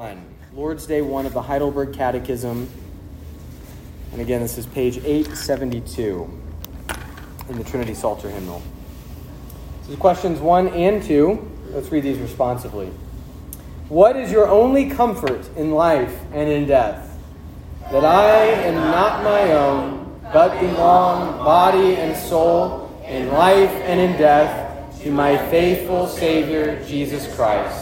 1. Lord's Day 1 of the Heidelberg Catechism. And again, this is page 872 in the Trinity Psalter hymnal. This is questions 1 and 2. Let's read these responsively. What is your only comfort in life and in death? That I am not my own, but belong body and soul in life and in death to my faithful Savior, Jesus Christ.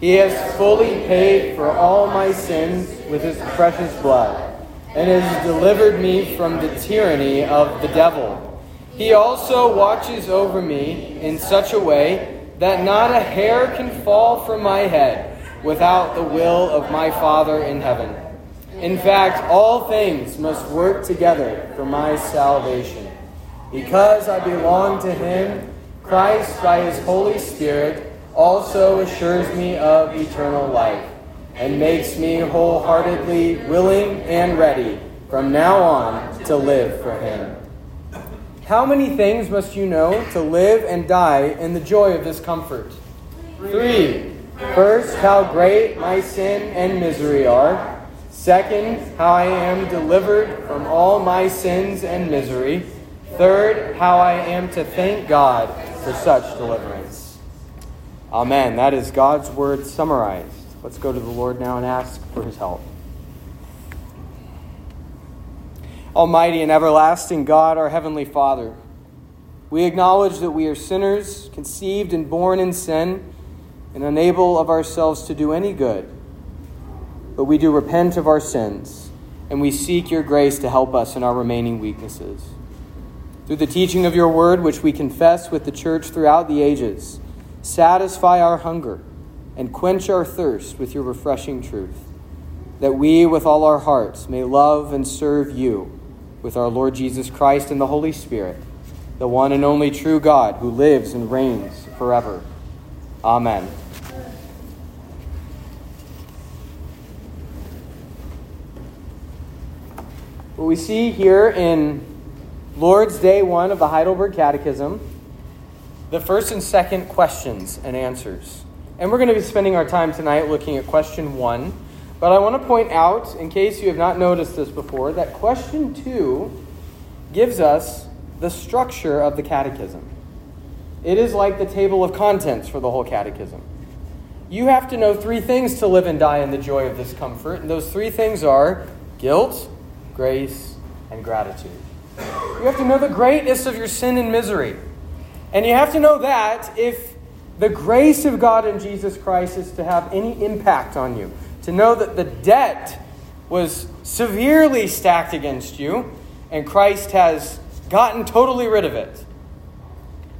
He has fully paid for all my sins with his precious blood, and has delivered me from the tyranny of the devil. He also watches over me in such a way that not a hair can fall from my head without the will of my Father in heaven. In fact, all things must work together for my salvation. Because I belong to him, Christ, by his Holy Spirit, also assures me of eternal life and makes me wholeheartedly willing and ready from now on to live for him. How many things must you know to live and die in the joy of this comfort? Three. First, how great my sin and misery are. Second, how I am delivered from all my sins and misery. Third, how I am to thank God for such deliverance. Amen. That is God's word summarized. Let's go to the Lord now and ask for his help. Almighty and everlasting God, our heavenly Father, we acknowledge that we are sinners, conceived and born in sin, and unable of ourselves to do any good. But we do repent of our sins, and we seek your grace to help us in our remaining weaknesses. Through the teaching of your word, which we confess with the church throughout the ages, Satisfy our hunger and quench our thirst with your refreshing truth, that we, with all our hearts, may love and serve you with our Lord Jesus Christ and the Holy Spirit, the one and only true God who lives and reigns forever. Amen. What we see here in Lord's Day 1 of the Heidelberg Catechism the first and second questions and answers. And we're going to be spending our time tonight looking at question one. But I want to point out, in case you have not noticed this before, that question two gives us the structure of the catechism. It is like the table of contents for the whole catechism. You have to know three things to live and die in the joy of this comfort, and those three things are guilt, grace, and gratitude. You have to know the greatness of your sin and misery. And you have to know that if the grace of God in Jesus Christ is to have any impact on you, to know that the debt was severely stacked against you and Christ has gotten totally rid of it,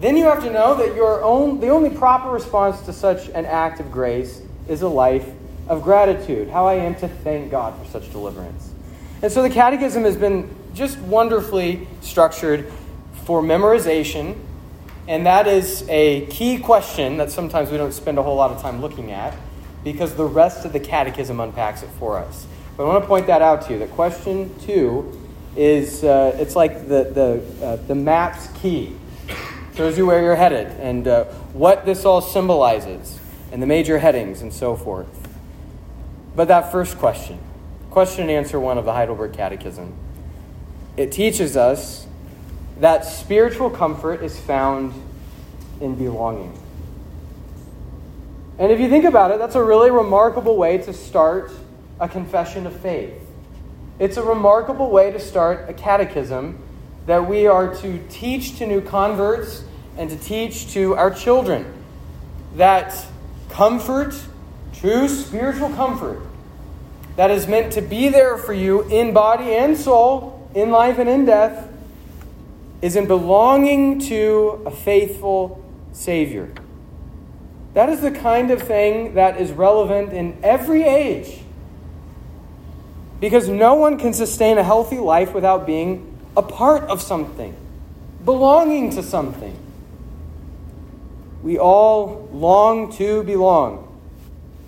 then you have to know that your own, the only proper response to such an act of grace is a life of gratitude. How I am to thank God for such deliverance. And so the Catechism has been just wonderfully structured for memorization and that is a key question that sometimes we don't spend a whole lot of time looking at because the rest of the catechism unpacks it for us. But I want to point that out to you. That question two is uh, it's like the, the, uh, the map's key. Shows you where you're headed and uh, what this all symbolizes and the major headings and so forth. But that first question, question and answer one of the Heidelberg Catechism, it teaches us that spiritual comfort is found in belonging. And if you think about it, that's a really remarkable way to start a confession of faith. It's a remarkable way to start a catechism that we are to teach to new converts and to teach to our children that comfort, true spiritual comfort, that is meant to be there for you in body and soul, in life and in death, is in belonging to a faithful Savior. That is the kind of thing that is relevant in every age. Because no one can sustain a healthy life without being a part of something, belonging to something. We all long to belong.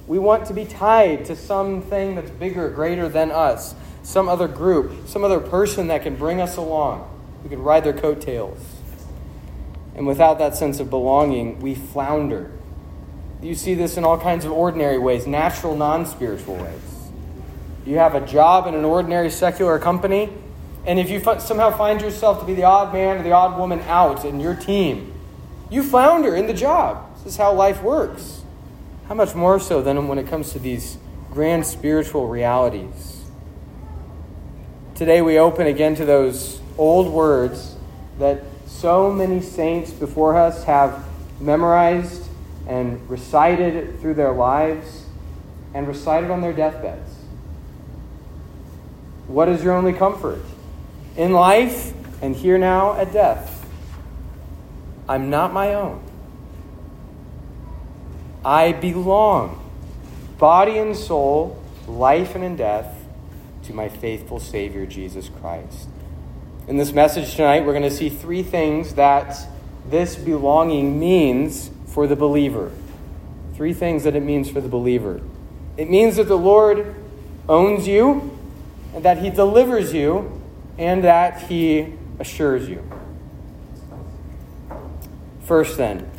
We want to be tied to something that's bigger, greater than us, some other group, some other person that can bring us along who can ride their coattails. And without that sense of belonging, we flounder. You see this in all kinds of ordinary ways, natural, non spiritual ways. You have a job in an ordinary secular company, and if you somehow find yourself to be the odd man or the odd woman out in your team, you flounder in the job. This is how life works. How much more so than when it comes to these grand spiritual realities? Today we open again to those old words that so many saints before us have memorized and recited through their lives and recited on their deathbeds. What is your only comfort? In life and here now at death. I'm not my own. I belong, body and soul, life and in death, to my faithful Savior, Jesus Christ. In this message tonight, we're going to see three things that this belonging means for the believer. Three things that it means for the believer it means that the Lord owns you, and that He delivers you, and that He assures you. First, then,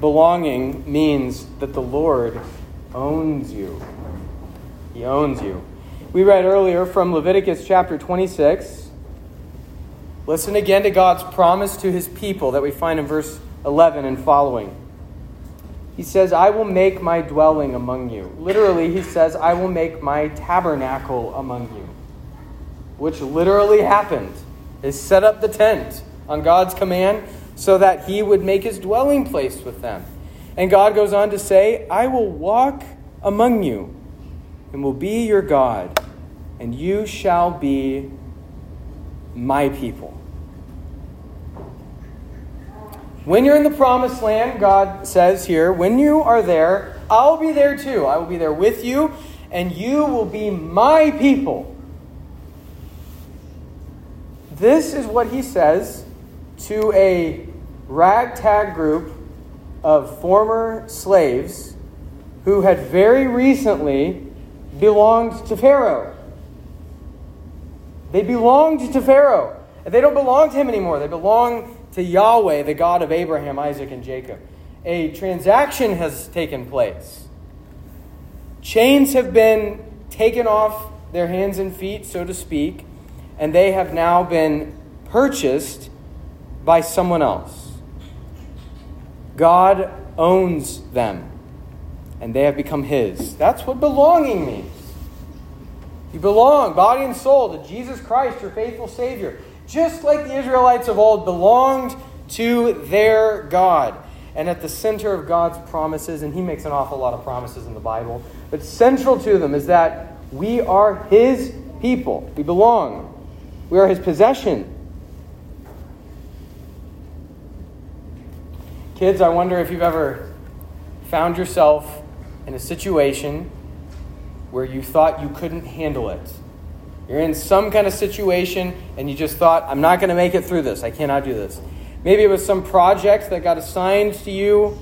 belonging means that the Lord owns you. He owns you. We read earlier from Leviticus chapter 26. Listen again to God's promise to his people that we find in verse 11 and following. He says, I will make my dwelling among you. Literally, he says, I will make my tabernacle among you. Which literally happened. They set up the tent on God's command so that he would make his dwelling place with them. And God goes on to say, I will walk among you and will be your God, and you shall be my people. When you're in the promised land, God says here, when you are there, I'll be there too. I will be there with you, and you will be my people. This is what he says to a ragtag group of former slaves who had very recently belonged to Pharaoh. They belonged to Pharaoh. They don't belong to him anymore. They belong to Yahweh, the God of Abraham, Isaac, and Jacob. A transaction has taken place. Chains have been taken off their hands and feet, so to speak, and they have now been purchased by someone else. God owns them, and they have become His. That's what belonging means. You belong, body and soul, to Jesus Christ, your faithful Savior just like the Israelites of old, belonged to their God. And at the center of God's promises, and He makes an awful lot of promises in the Bible, but central to them is that we are His people. We belong, we are His possession. Kids, I wonder if you've ever found yourself in a situation where you thought you couldn't handle it you're in some kind of situation and you just thought, I'm not going to make it through this. I cannot do this. Maybe it was some project that got assigned to you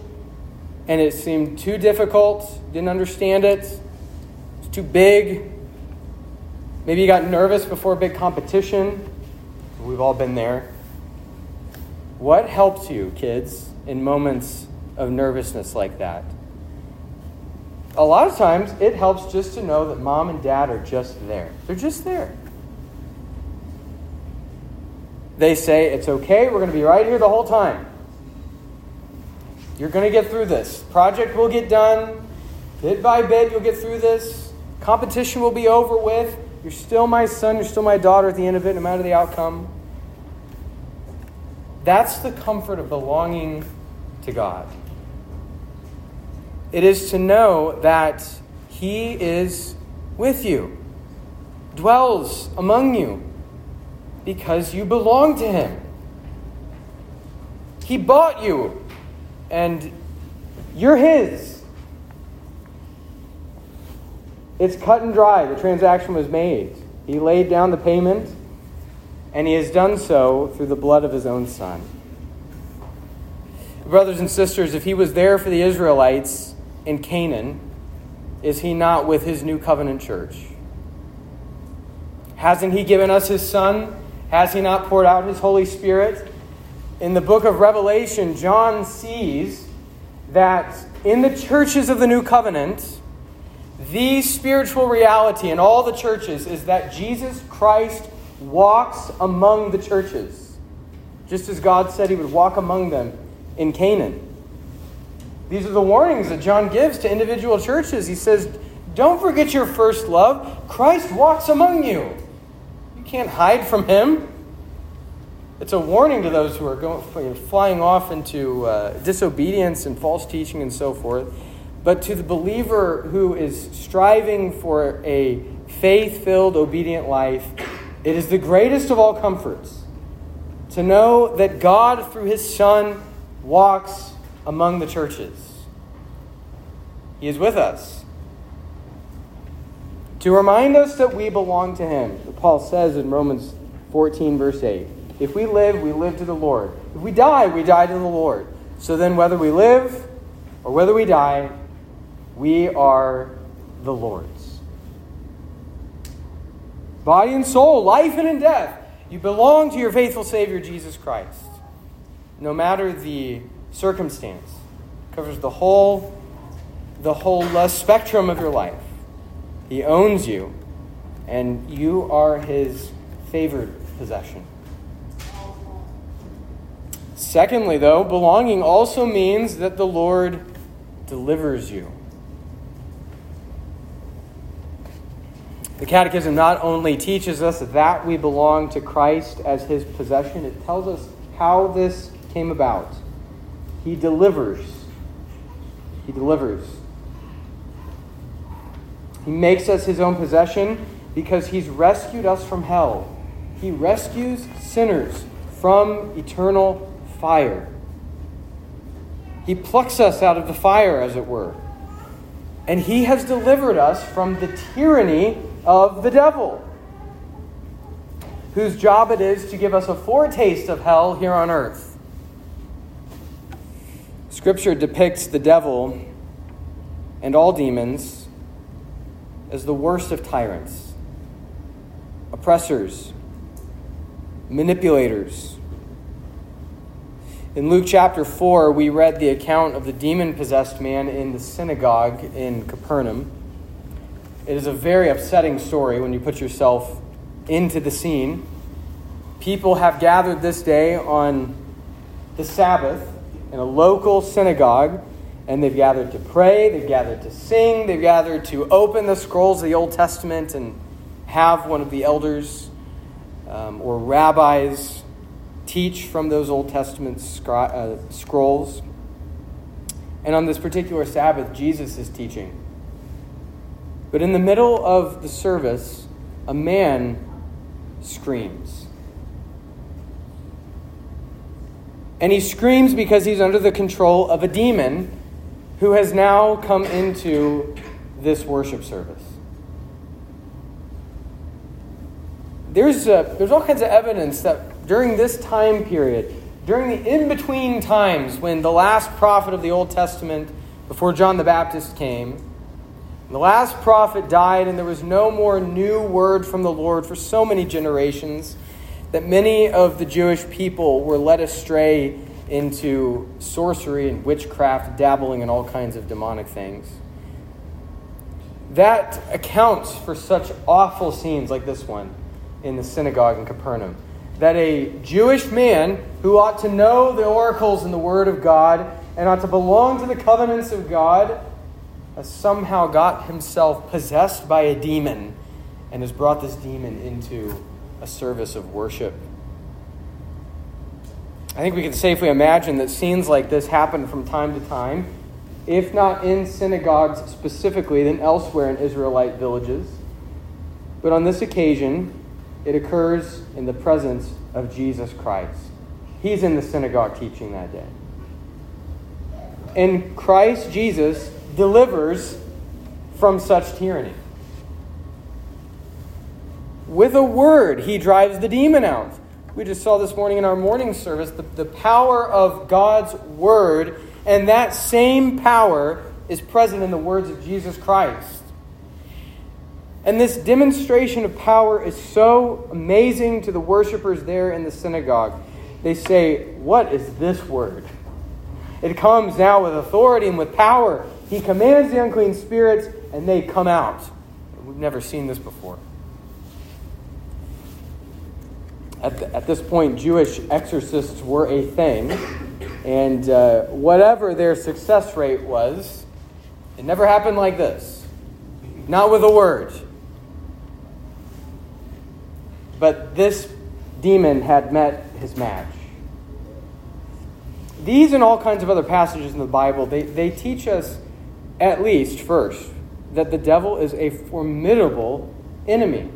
and it seemed too difficult, didn't understand it, it's too big. Maybe you got nervous before a big competition. We've all been there. What helps you, kids, in moments of nervousness like that? A lot of times it helps just to know that mom and dad are just there. They're just there. They say, It's okay, we're going to be right here the whole time. You're going to get through this. Project will get done. Bit by bit, you'll get through this. Competition will be over with. You're still my son, you're still my daughter at the end of it, no matter the outcome. That's the comfort of belonging to God. It is to know that He is with you, dwells among you, because you belong to Him. He bought you, and you're His. It's cut and dry. The transaction was made. He laid down the payment, and He has done so through the blood of His own Son. Brothers and sisters, if He was there for the Israelites, in Canaan, is he not with his new covenant church? Hasn't he given us his son? Has he not poured out his Holy Spirit? In the book of Revelation, John sees that in the churches of the new covenant, the spiritual reality in all the churches is that Jesus Christ walks among the churches, just as God said he would walk among them in Canaan. These are the warnings that John gives to individual churches. He says, Don't forget your first love. Christ walks among you. You can't hide from him. It's a warning to those who are going, flying off into uh, disobedience and false teaching and so forth. But to the believer who is striving for a faith filled, obedient life, it is the greatest of all comforts to know that God, through his Son, walks among the churches. He is with us. To remind us that we belong to him, Paul says in Romans 14, verse 8 If we live, we live to the Lord. If we die, we die to the Lord. So then, whether we live or whether we die, we are the Lord's. Body and soul, life and in death, you belong to your faithful Savior, Jesus Christ. No matter the circumstance, covers the whole, the whole uh, spectrum of your life. He owns you, and you are his favored possession. Secondly, though, belonging also means that the Lord delivers you. The Catechism not only teaches us that we belong to Christ as his possession, it tells us how this came about. He delivers. He delivers. He makes us his own possession because he's rescued us from hell. He rescues sinners from eternal fire. He plucks us out of the fire, as it were. And he has delivered us from the tyranny of the devil, whose job it is to give us a foretaste of hell here on earth. Scripture depicts the devil and all demons as the worst of tyrants, oppressors, manipulators. In Luke chapter 4, we read the account of the demon possessed man in the synagogue in Capernaum. It is a very upsetting story when you put yourself into the scene. People have gathered this day on the Sabbath in a local synagogue, and they've gathered to pray, they've gathered to sing, they've gathered to open the scrolls of the Old Testament and have one of the elders um, or rabbis teach from those Old Testament scri- uh, scrolls. And on this particular Sabbath, Jesus is teaching. But in the middle of the service, a man screams. And he screams because he's under the control of a demon who has now come into this worship service. There's, uh, there's all kinds of evidence that during this time period, during the in between times when the last prophet of the Old Testament, before John the Baptist came, the last prophet died, and there was no more new word from the Lord for so many generations that many of the Jewish people were led astray into sorcery and witchcraft, dabbling in all kinds of demonic things. That accounts for such awful scenes like this one in the synagogue in Capernaum. That a Jewish man who ought to know the oracles and the Word of God and ought to belong to the covenants of God has somehow got himself possessed by a demon and has brought this demon into a service of worship. I think we can safely imagine that scenes like this happen from time to time, if not in synagogues specifically, then elsewhere in Israelite villages. But on this occasion, it occurs in the presence of Jesus Christ. He's in the synagogue teaching that day. And Christ Jesus delivers from such tyranny. With a word, he drives the demon out. We just saw this morning in our morning service the, the power of God's word, and that same power is present in the words of Jesus Christ. And this demonstration of power is so amazing to the worshipers there in the synagogue. They say, What is this word? It comes now with authority and with power. He commands the unclean spirits, and they come out. We've never seen this before. At, the, at this point, Jewish exorcists were a thing, and uh, whatever their success rate was, it never happened like this. Not with a word. But this demon had met his match. These and all kinds of other passages in the Bible, they, they teach us, at least first, that the devil is a formidable enemy.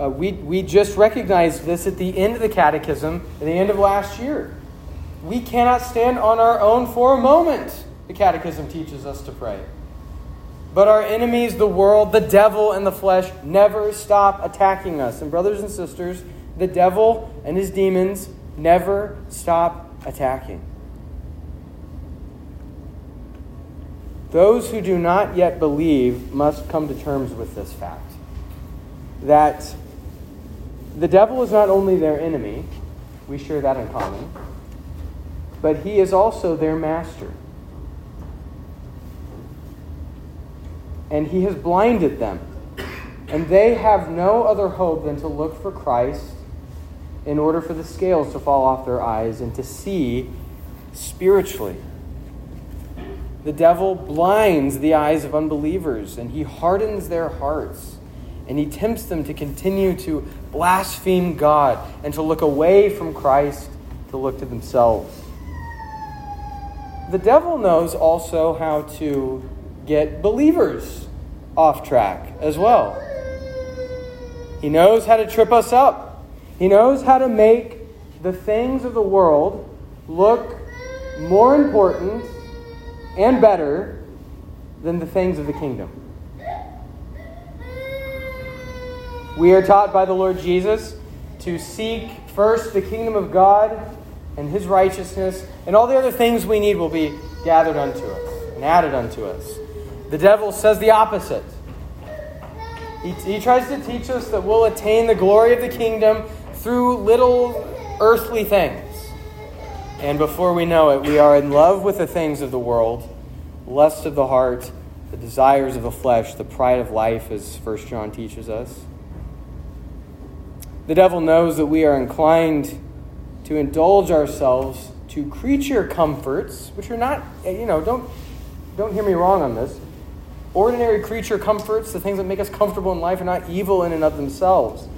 Uh, we, we just recognized this at the end of the catechism, at the end of last year. We cannot stand on our own for a moment, the catechism teaches us to pray. But our enemies, the world, the devil, and the flesh, never stop attacking us. And, brothers and sisters, the devil and his demons never stop attacking. Those who do not yet believe must come to terms with this fact that the devil is not only their enemy, we share that in common, but he is also their master. And he has blinded them. And they have no other hope than to look for Christ in order for the scales to fall off their eyes and to see spiritually. The devil blinds the eyes of unbelievers and he hardens their hearts and he tempts them to continue to blaspheme God and to look away from Christ to look to themselves. The devil knows also how to get believers off track as well. He knows how to trip us up he knows how to make the things of the world look more important and better than the things of the kingdom. We are taught by the Lord Jesus to seek first the kingdom of God and his righteousness, and all the other things we need will be gathered unto us and added unto us. The devil says the opposite. He, he tries to teach us that we'll attain the glory of the kingdom through little earthly things. And before we know it, we are in love with the things of the world, lust of the heart, the desires of the flesh, the pride of life, as 1 John teaches us. The devil knows that we are inclined to indulge ourselves to creature comforts, which are not, you know, don't, don't hear me wrong on this. Ordinary creature comforts, the things that make us comfortable in life, are not evil in and of themselves.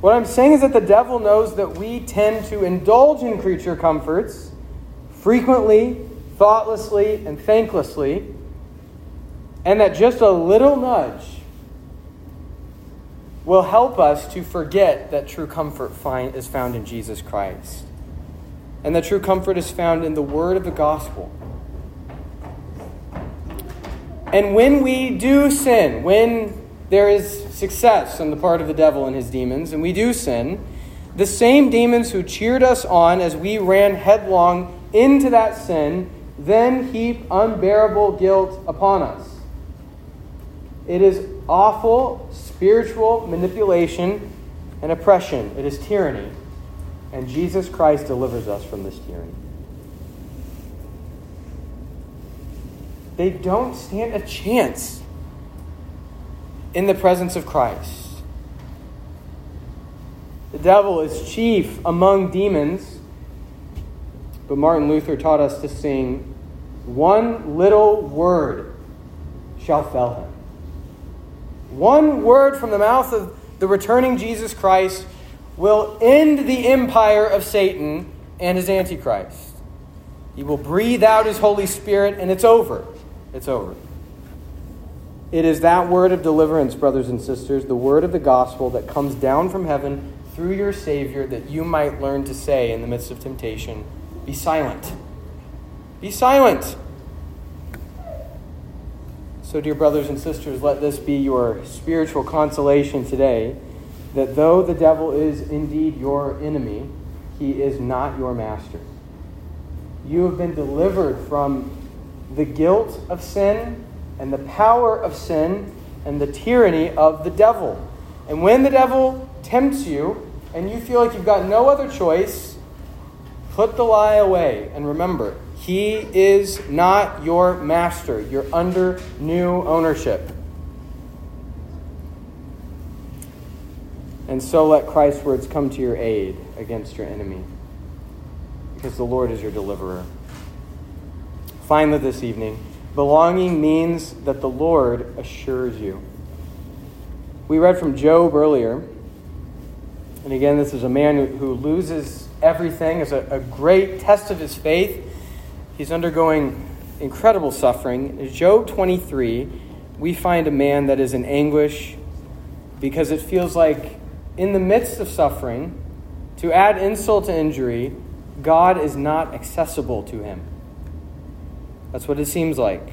What I'm saying is that the devil knows that we tend to indulge in creature comforts frequently, thoughtlessly, and thanklessly, and that just a little nudge will help us to forget that true comfort find, is found in Jesus Christ. And that true comfort is found in the word of the gospel. And when we do sin, when there is success on the part of the devil and his demons, and we do sin, the same demons who cheered us on as we ran headlong into that sin then heap unbearable guilt upon us. It is awful spiritual manipulation and oppression, it is tyranny, and Jesus Christ delivers us from this tyranny. They don't stand a chance in the presence of Christ. The devil is chief among demons, but Martin Luther taught us to sing, One little word shall fell him. One word from the mouth of the returning Jesus Christ will end the empire of Satan and his Antichrist. He will breathe out his Holy Spirit, and it's over. It's over. It is that word of deliverance, brothers and sisters, the word of the gospel that comes down from heaven through your Savior that you might learn to say in the midst of temptation Be silent. Be silent. So, dear brothers and sisters, let this be your spiritual consolation today that though the devil is indeed your enemy, he is not your master. You have been delivered from the guilt of sin and the power of sin and the tyranny of the devil. And when the devil tempts you and you feel like you've got no other choice, put the lie away and remember, he is not your master. You're under new ownership. And so let Christ's words come to your aid against your enemy, because the Lord is your deliverer. Finally, this evening, belonging means that the Lord assures you. We read from Job earlier, and again, this is a man who, loses everything as a, a great test of his faith. He's undergoing incredible suffering. In Job 23, we find a man that is in anguish because it feels like in the midst of suffering, to add insult to injury, God is not accessible to him. That's what it seems like.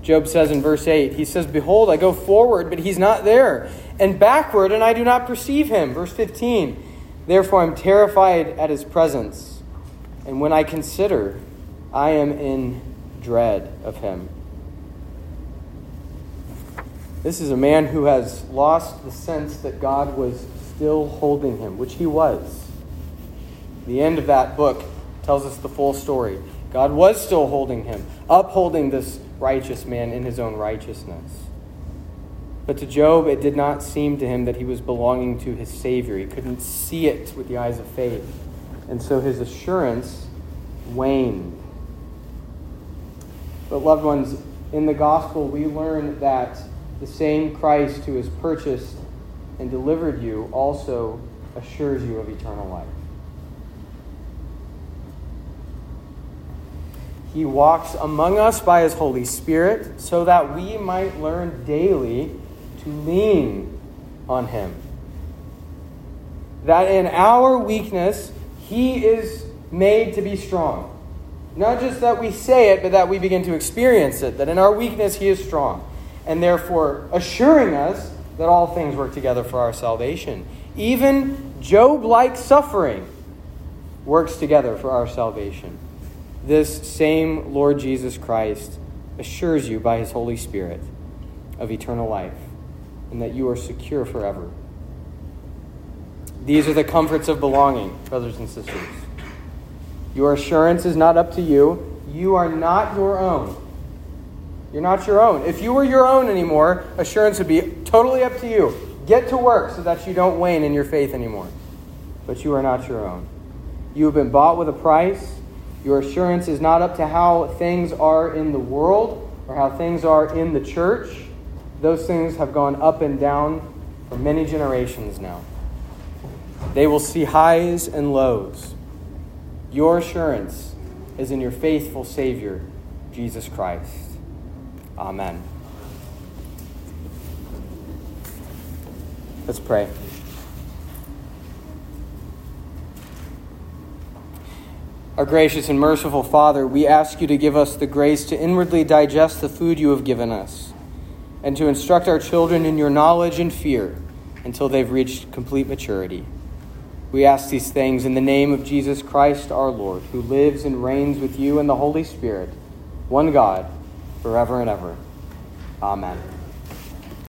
Job says in verse 8, he says, Behold, I go forward, but he's not there, and backward, and I do not perceive him. Verse 15, Therefore I'm terrified at his presence, and when I consider, I am in dread of him. This is a man who has lost the sense that God was still holding him, which he was. The end of that book tells us the full story. God was still holding him, upholding this righteous man in his own righteousness. But to Job, it did not seem to him that he was belonging to his Savior. He couldn't see it with the eyes of faith. And so his assurance waned. But, loved ones, in the gospel, we learn that the same Christ who has purchased and delivered you also assures you of eternal life. He walks among us by his Holy Spirit so that we might learn daily to lean on him. That in our weakness, he is made to be strong. Not just that we say it, but that we begin to experience it. That in our weakness, he is strong and therefore assuring us that all things work together for our salvation. Even Job like suffering works together for our salvation. This same Lord Jesus Christ assures you by his Holy Spirit of eternal life and that you are secure forever. These are the comforts of belonging, brothers and sisters. Your assurance is not up to you. You are not your own. You're not your own. If you were your own anymore, assurance would be totally up to you. Get to work so that you don't wane in your faith anymore. But you are not your own. You have been bought with a price. Your assurance is not up to how things are in the world or how things are in the church. Those things have gone up and down for many generations now. They will see highs and lows. Your assurance is in your faithful Savior, Jesus Christ. Amen. Let's pray. Our gracious and merciful Father, we ask you to give us the grace to inwardly digest the food you have given us, and to instruct our children in your knowledge and fear until they've reached complete maturity. We ask these things in the name of Jesus Christ our Lord, who lives and reigns with you in the Holy Spirit, one God forever and ever. Amen.